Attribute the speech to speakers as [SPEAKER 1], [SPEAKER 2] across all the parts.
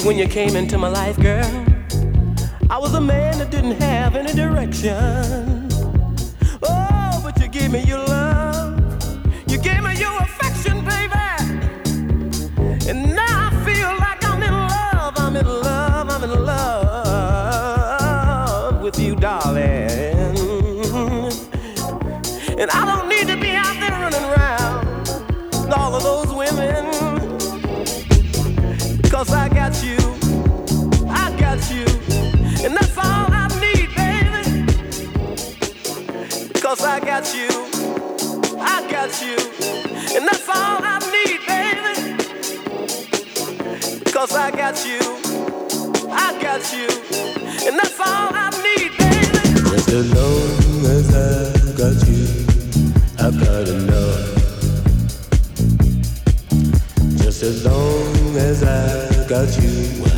[SPEAKER 1] when you came into my life, girl, I was a man that didn't have any direction. Cause I got you, I got you, and that's all I need, baby.
[SPEAKER 2] As long as I got you, I've got enough. Just as long as I got you,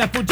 [SPEAKER 3] la pucha.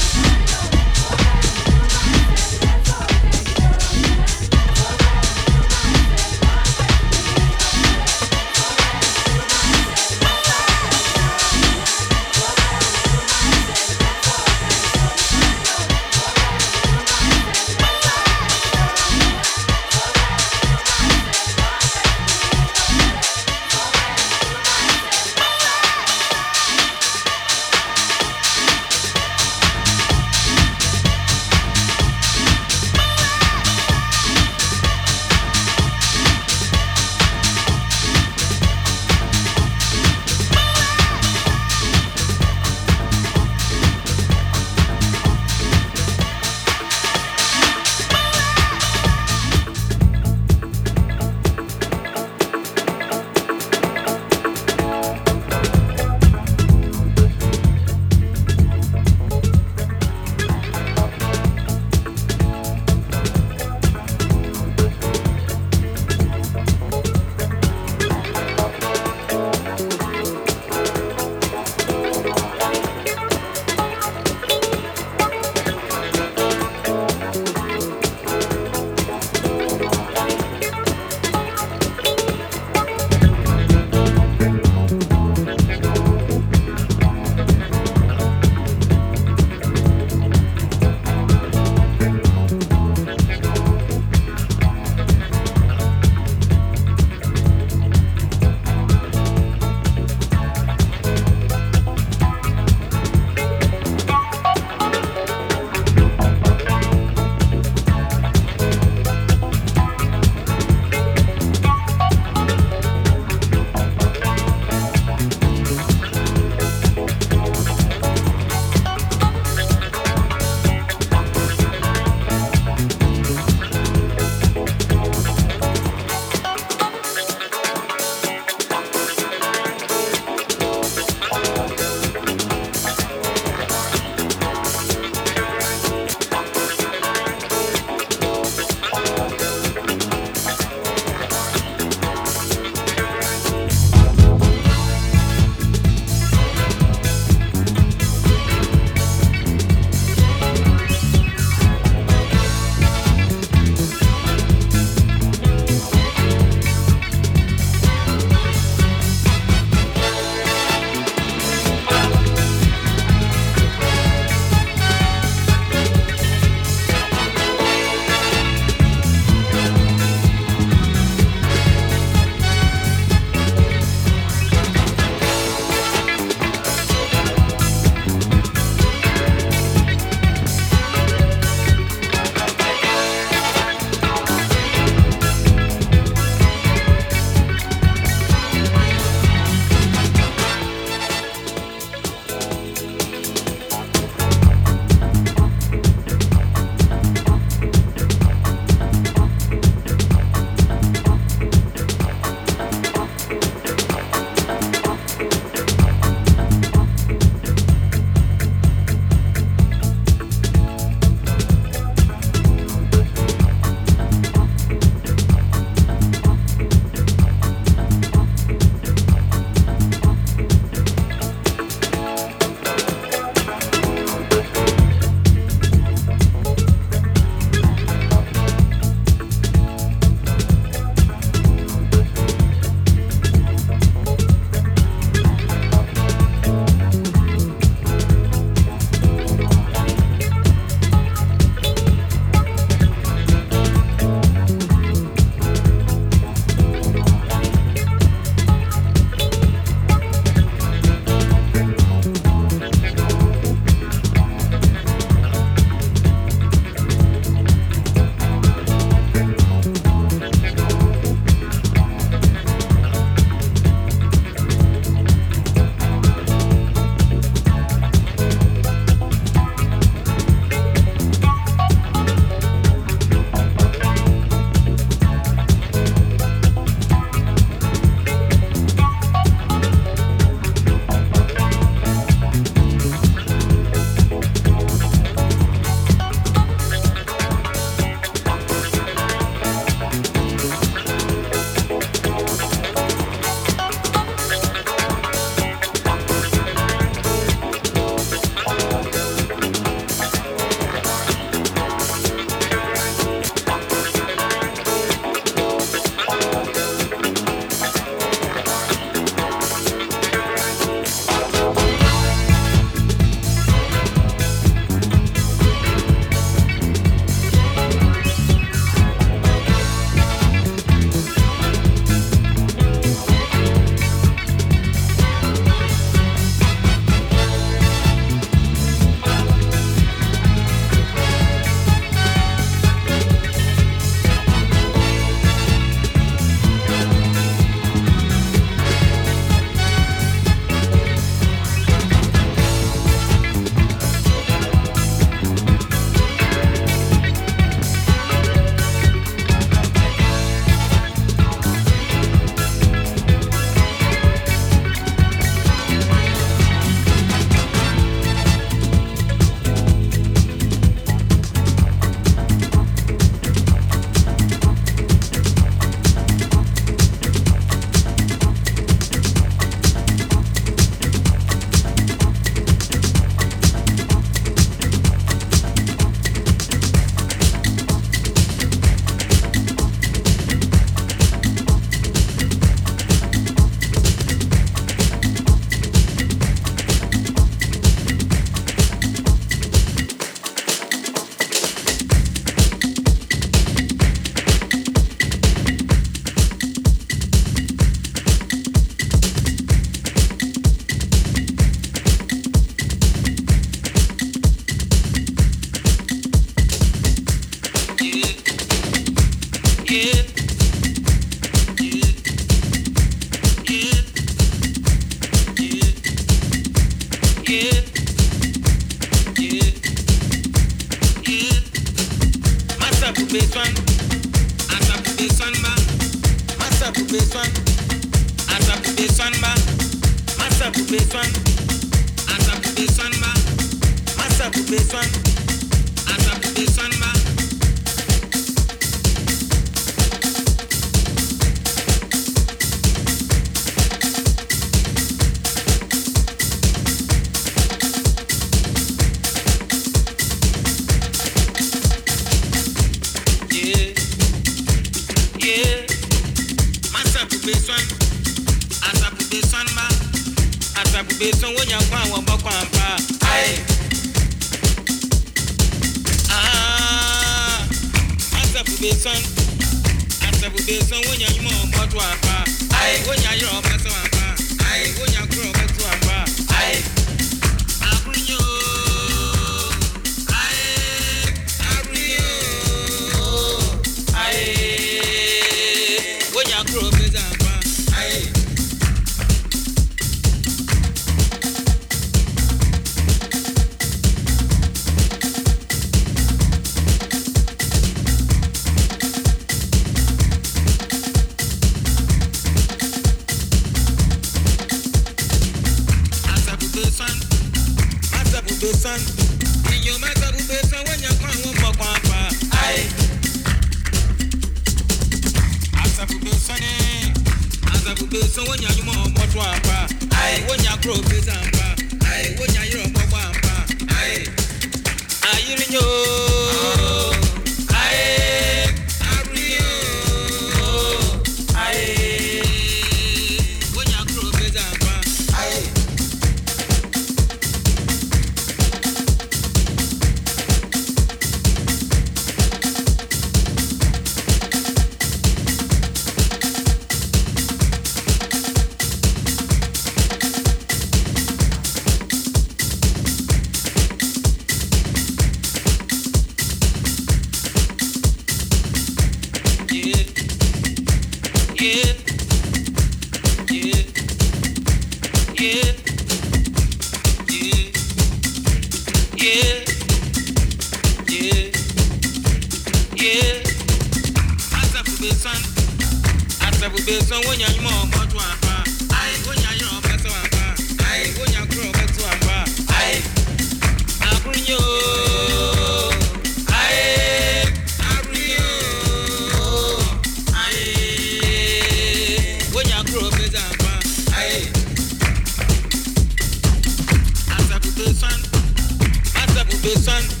[SPEAKER 3] the
[SPEAKER 4] sun.